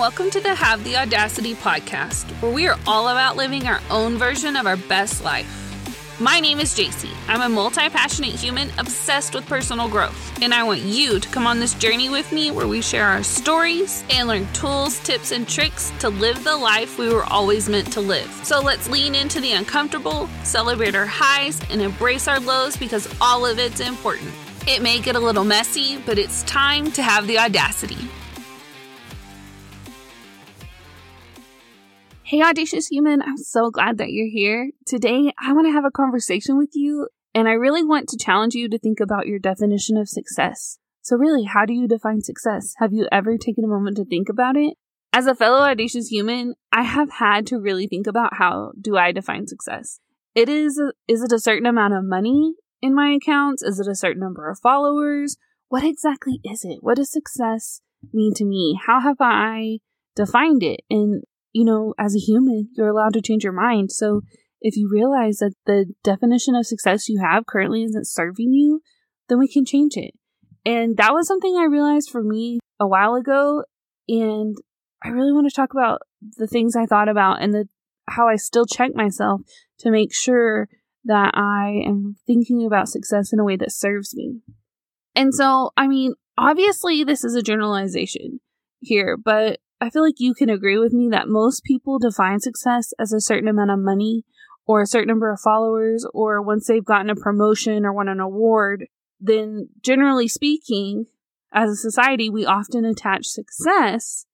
welcome to the Have the Audacity podcast, where we are all about living our own version of our best life. My name is Jacy. I'm a multi passionate human obsessed with personal growth, and I want you to come on this journey with me where we share our stories and learn tools, tips, and tricks to live the life we were always meant to live. So let's lean into the uncomfortable, celebrate our highs, and embrace our lows because all of it's important. It may get a little messy, but it's time to have the audacity. Hey, audacious human, I'm so glad that you're here. Today, I want to have a conversation with you, and I really want to challenge you to think about your definition of success. So, really, how do you define success? Have you ever taken a moment to think about it? As a fellow audacious human, I have had to really think about how do I define success. It is is it a certain amount of money in my accounts? Is it a certain number of followers? What exactly is it? What does success mean to me? How have I defined it? And you know, as a human, you're allowed to change your mind. So if you realize that the definition of success you have currently isn't serving you, then we can change it. And that was something I realized for me a while ago. And I really want to talk about the things I thought about and the how I still check myself to make sure that I am thinking about success in a way that serves me. And so, I mean, obviously this is a generalization here, but I feel like you can agree with me that most people define success as a certain amount of money or a certain number of followers or once they've gotten a promotion or won an award, then generally speaking, as a society, we often attach success,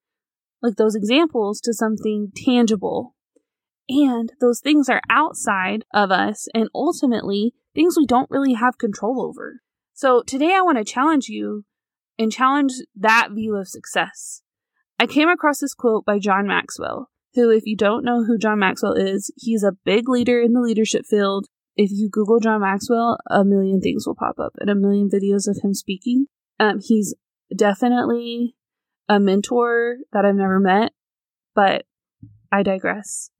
like those examples, to something tangible. And those things are outside of us and ultimately things we don't really have control over. So today I want to challenge you and challenge that view of success. I came across this quote by John Maxwell, who, if you don't know who John Maxwell is, he's a big leader in the leadership field. If you Google John Maxwell, a million things will pop up and a million videos of him speaking. Um, he's definitely a mentor that I've never met, but I digress.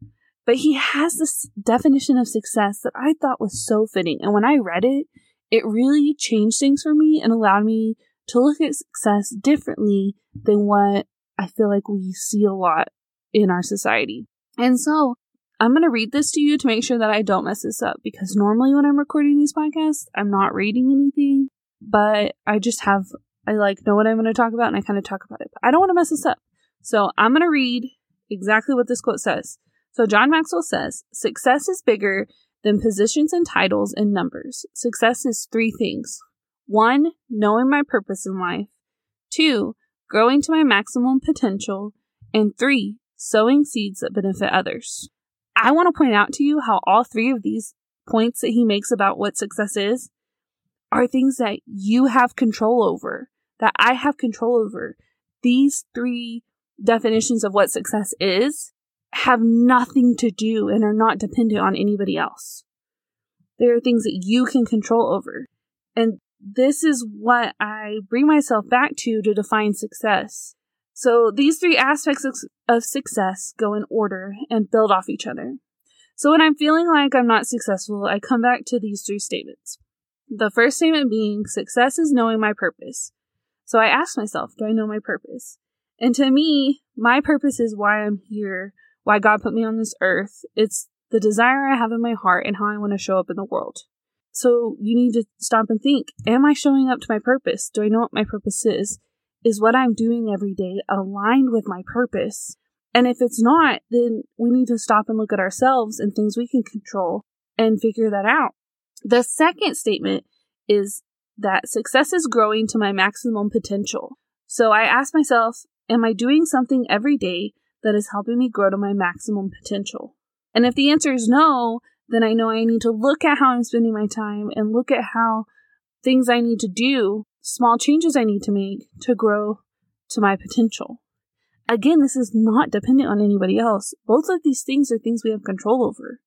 But he has this definition of success that I thought was so fitting. And when I read it, it really changed things for me and allowed me to look at success differently than what I feel like we see a lot in our society. And so I'm going to read this to you to make sure that I don't mess this up because normally when I'm recording these podcasts, I'm not reading anything, but I just have, I like know what I'm going to talk about and I kind of talk about it. But I don't want to mess this up. So I'm going to read exactly what this quote says. So John Maxwell says, success is bigger than positions and titles and numbers. Success is three things. One, knowing my purpose in life. Two, growing to my maximum potential, and three, sowing seeds that benefit others. I want to point out to you how all three of these points that he makes about what success is are things that you have control over, that I have control over. These three definitions of what success is have nothing to do and are not dependent on anybody else. They are things that you can control over. And this is what I bring myself back to to define success. So these three aspects of success go in order and build off each other. So when I'm feeling like I'm not successful, I come back to these three statements. The first statement being success is knowing my purpose. So I ask myself, do I know my purpose? And to me, my purpose is why I'm here, why God put me on this earth. It's the desire I have in my heart and how I want to show up in the world. So you need to stop and think Am I showing up to my purpose? Do I know what my purpose is? Is what I'm doing every day aligned with my purpose? And if it's not, then we need to stop and look at ourselves and things we can control and figure that out. The second statement is that success is growing to my maximum potential. So I ask myself, am I doing something every day that is helping me grow to my maximum potential? And if the answer is no, then I know I need to look at how I'm spending my time and look at how things I need to do, small changes I need to make to grow to my potential. Again, this is not dependent on anybody else. Both of these things are things we have control over.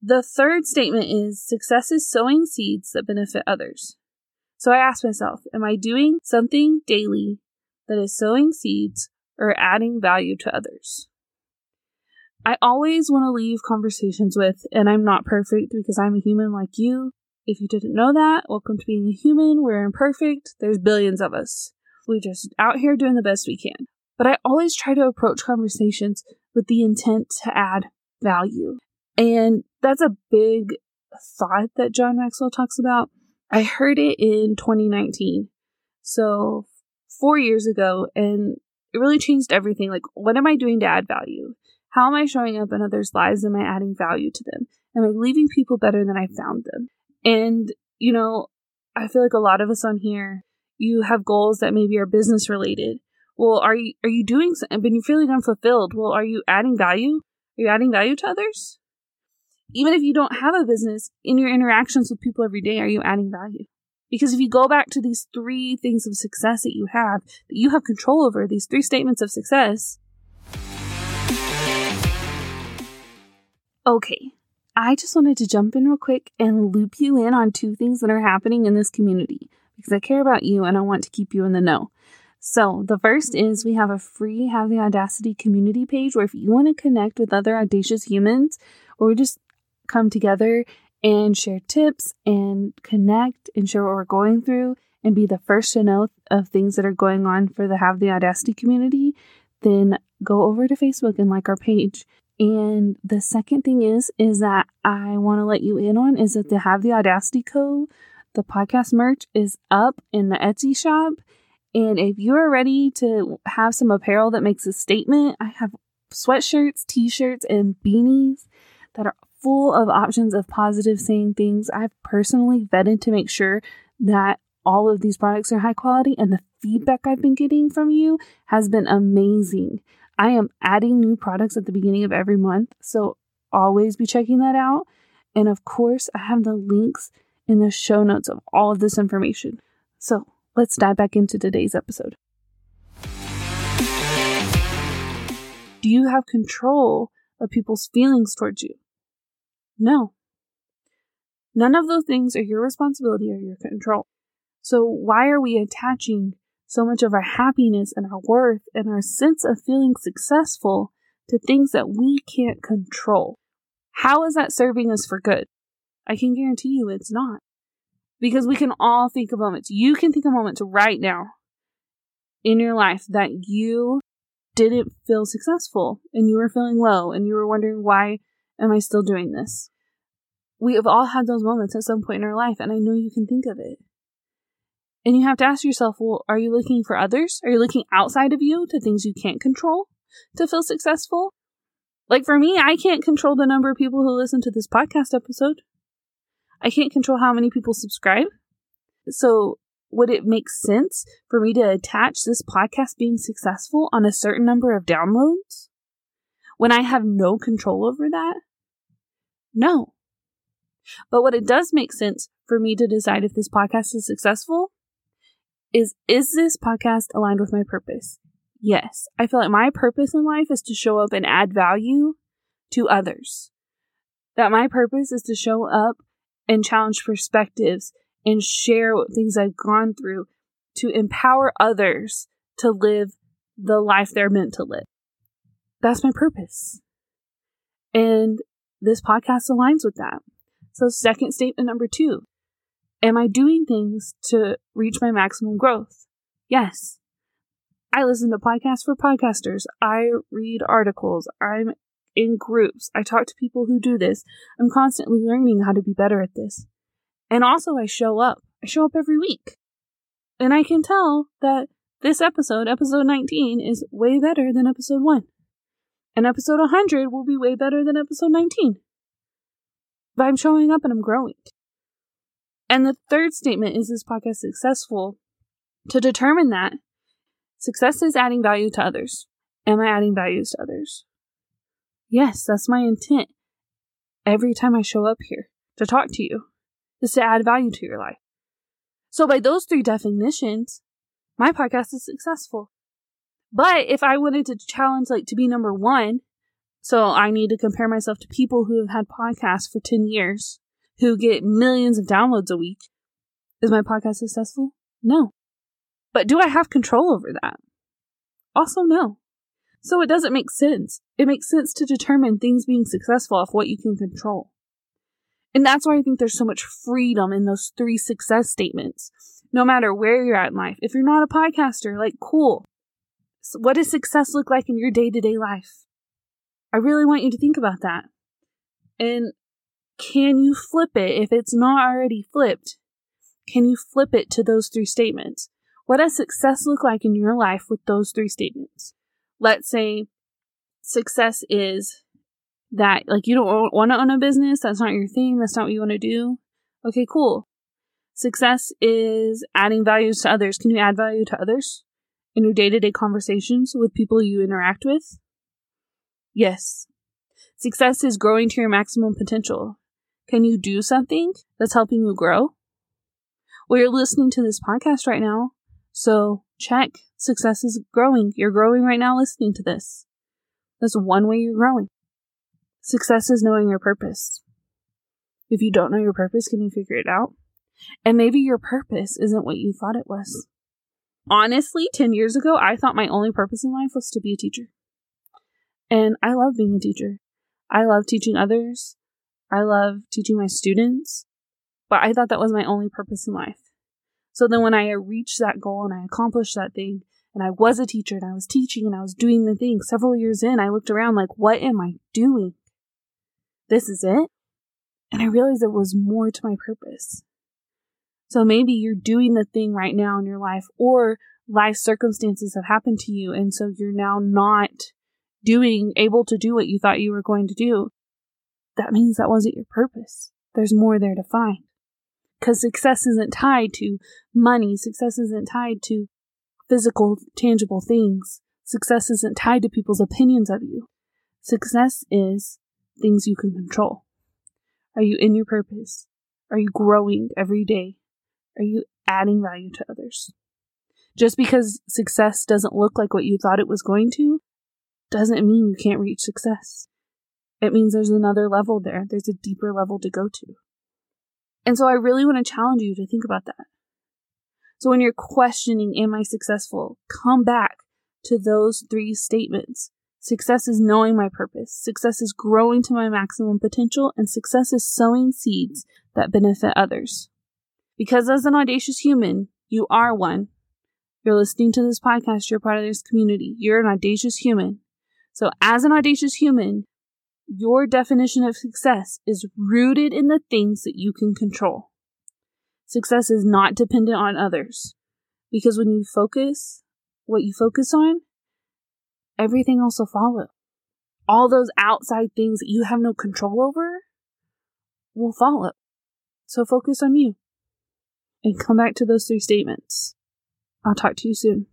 The third statement is success is sowing seeds that benefit others. So I ask myself, am I doing something daily that is sowing seeds or adding value to others? I always want to leave conversations with, and I'm not perfect because I'm a human like you. If you didn't know that, welcome to being a human. We're imperfect. There's billions of us. We're just out here doing the best we can. But I always try to approach conversations with the intent to add value. And that's a big thought that John Maxwell talks about. I heard it in 2019. So, four years ago, and it really changed everything. Like, what am I doing to add value? How am I showing up in others' lives? Am I adding value to them? Am I leaving people better than I found them? And, you know, I feel like a lot of us on here, you have goals that maybe are business related. Well, are you are you doing something? But you're feeling unfulfilled. Well, are you adding value? Are you adding value to others? Even if you don't have a business, in your interactions with people every day, are you adding value? Because if you go back to these three things of success that you have, that you have control over, these three statements of success. Okay, I just wanted to jump in real quick and loop you in on two things that are happening in this community because I care about you and I want to keep you in the know. So, the first mm-hmm. is we have a free Have the Audacity community page where if you want to connect with other audacious humans or just come together and share tips and connect and share what we're going through and be the first to know of things that are going on for the Have the Audacity community, then go over to Facebook and like our page. And the second thing is, is that I want to let you in on is that the Have the Audacity code, the podcast merch is up in the Etsy shop. And if you are ready to have some apparel that makes a statement, I have sweatshirts, t shirts, and beanies that are full of options of positive saying things. I've personally vetted to make sure that all of these products are high quality, and the feedback I've been getting from you has been amazing. I am adding new products at the beginning of every month, so always be checking that out. And of course, I have the links in the show notes of all of this information. So let's dive back into today's episode. Do you have control of people's feelings towards you? No. None of those things are your responsibility or your control. So why are we attaching so much of our happiness and our worth and our sense of feeling successful to things that we can't control? How is that serving us for good? I can guarantee you it's not. Because we can all think of moments. You can think of moments right now in your life that you didn't feel successful and you were feeling low and you were wondering why am I still doing this? We have all had those moments at some point in our life, and I know you can think of it. And you have to ask yourself, well, are you looking for others? Are you looking outside of you to things you can't control to feel successful? Like for me, I can't control the number of people who listen to this podcast episode. I can't control how many people subscribe. So, would it make sense for me to attach this podcast being successful on a certain number of downloads when I have no control over that? No. But what it does make sense for me to decide if this podcast is successful is is this podcast aligned with my purpose? Yes. I feel like my purpose in life is to show up and add value to others. That my purpose is to show up and challenge perspectives and share what things I've gone through to empower others to live the life they're meant to live. That's my purpose. And this podcast aligns with that. So, second statement number two Am I doing things to reach my maximum growth? Yes. I listen to podcasts for podcasters. I read articles. I'm in groups. I talk to people who do this. I'm constantly learning how to be better at this. And also, I show up. I show up every week. And I can tell that this episode, episode 19, is way better than episode 1. And episode 100 will be way better than episode 19. But I'm showing up and I'm growing. And the third statement is this podcast successful? To determine that, success is adding value to others. Am I adding values to others? Yes, that's my intent. Every time I show up here to talk to you, is to add value to your life. So, by those three definitions, my podcast is successful. But if I wanted to challenge, like, to be number one, so I need to compare myself to people who have had podcasts for 10 years, who get millions of downloads a week. Is my podcast successful? No. But do I have control over that? Also, no. So it doesn't make sense. It makes sense to determine things being successful off what you can control. And that's why I think there's so much freedom in those three success statements. No matter where you're at in life. If you're not a podcaster, like, cool. So what does success look like in your day to day life? I really want you to think about that. And can you flip it if it's not already flipped? Can you flip it to those three statements? What does success look like in your life with those three statements? Let's say success is that, like, you don't want to own a business. That's not your thing. That's not what you want to do. Okay, cool. Success is adding values to others. Can you add value to others in your day to day conversations with people you interact with? Yes. Success is growing to your maximum potential. Can you do something that's helping you grow? Well, you're listening to this podcast right now. So check. Success is growing. You're growing right now listening to this. That's one way you're growing. Success is knowing your purpose. If you don't know your purpose, can you figure it out? And maybe your purpose isn't what you thought it was. Honestly, 10 years ago, I thought my only purpose in life was to be a teacher. And I love being a teacher. I love teaching others. I love teaching my students. But I thought that was my only purpose in life. So then when I reached that goal and I accomplished that thing, and I was a teacher and I was teaching and I was doing the thing, several years in, I looked around like, what am I doing? This is it? And I realized there was more to my purpose. So maybe you're doing the thing right now in your life, or life circumstances have happened to you, and so you're now not doing, able to do what you thought you were going to do. That means that wasn't your purpose. There's more there to find. Because success isn't tied to money, success isn't tied to physical, tangible things. Success isn't tied to people's opinions of you. Success is things you can control. Are you in your purpose? Are you growing every day? Are you adding value to others? Just because success doesn't look like what you thought it was going to, doesn't mean you can't reach success. It means there's another level there. There's a deeper level to go to. And so I really want to challenge you to think about that. So when you're questioning, am I successful? Come back to those three statements. Success is knowing my purpose. Success is growing to my maximum potential and success is sowing seeds that benefit others. Because as an audacious human, you are one. You're listening to this podcast, you're part of this community. You're an audacious human. So as an audacious human, your definition of success is rooted in the things that you can control. Success is not dependent on others because when you focus what you focus on, everything else will follow. All those outside things that you have no control over will follow. So focus on you and come back to those three statements. I'll talk to you soon.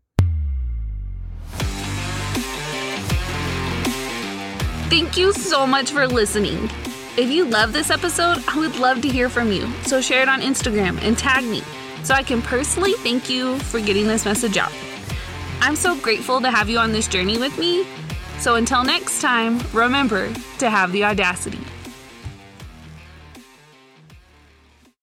Thank you so much for listening. If you love this episode, I would love to hear from you. So share it on Instagram and tag me so I can personally thank you for getting this message out. I'm so grateful to have you on this journey with me. So until next time, remember to have the audacity.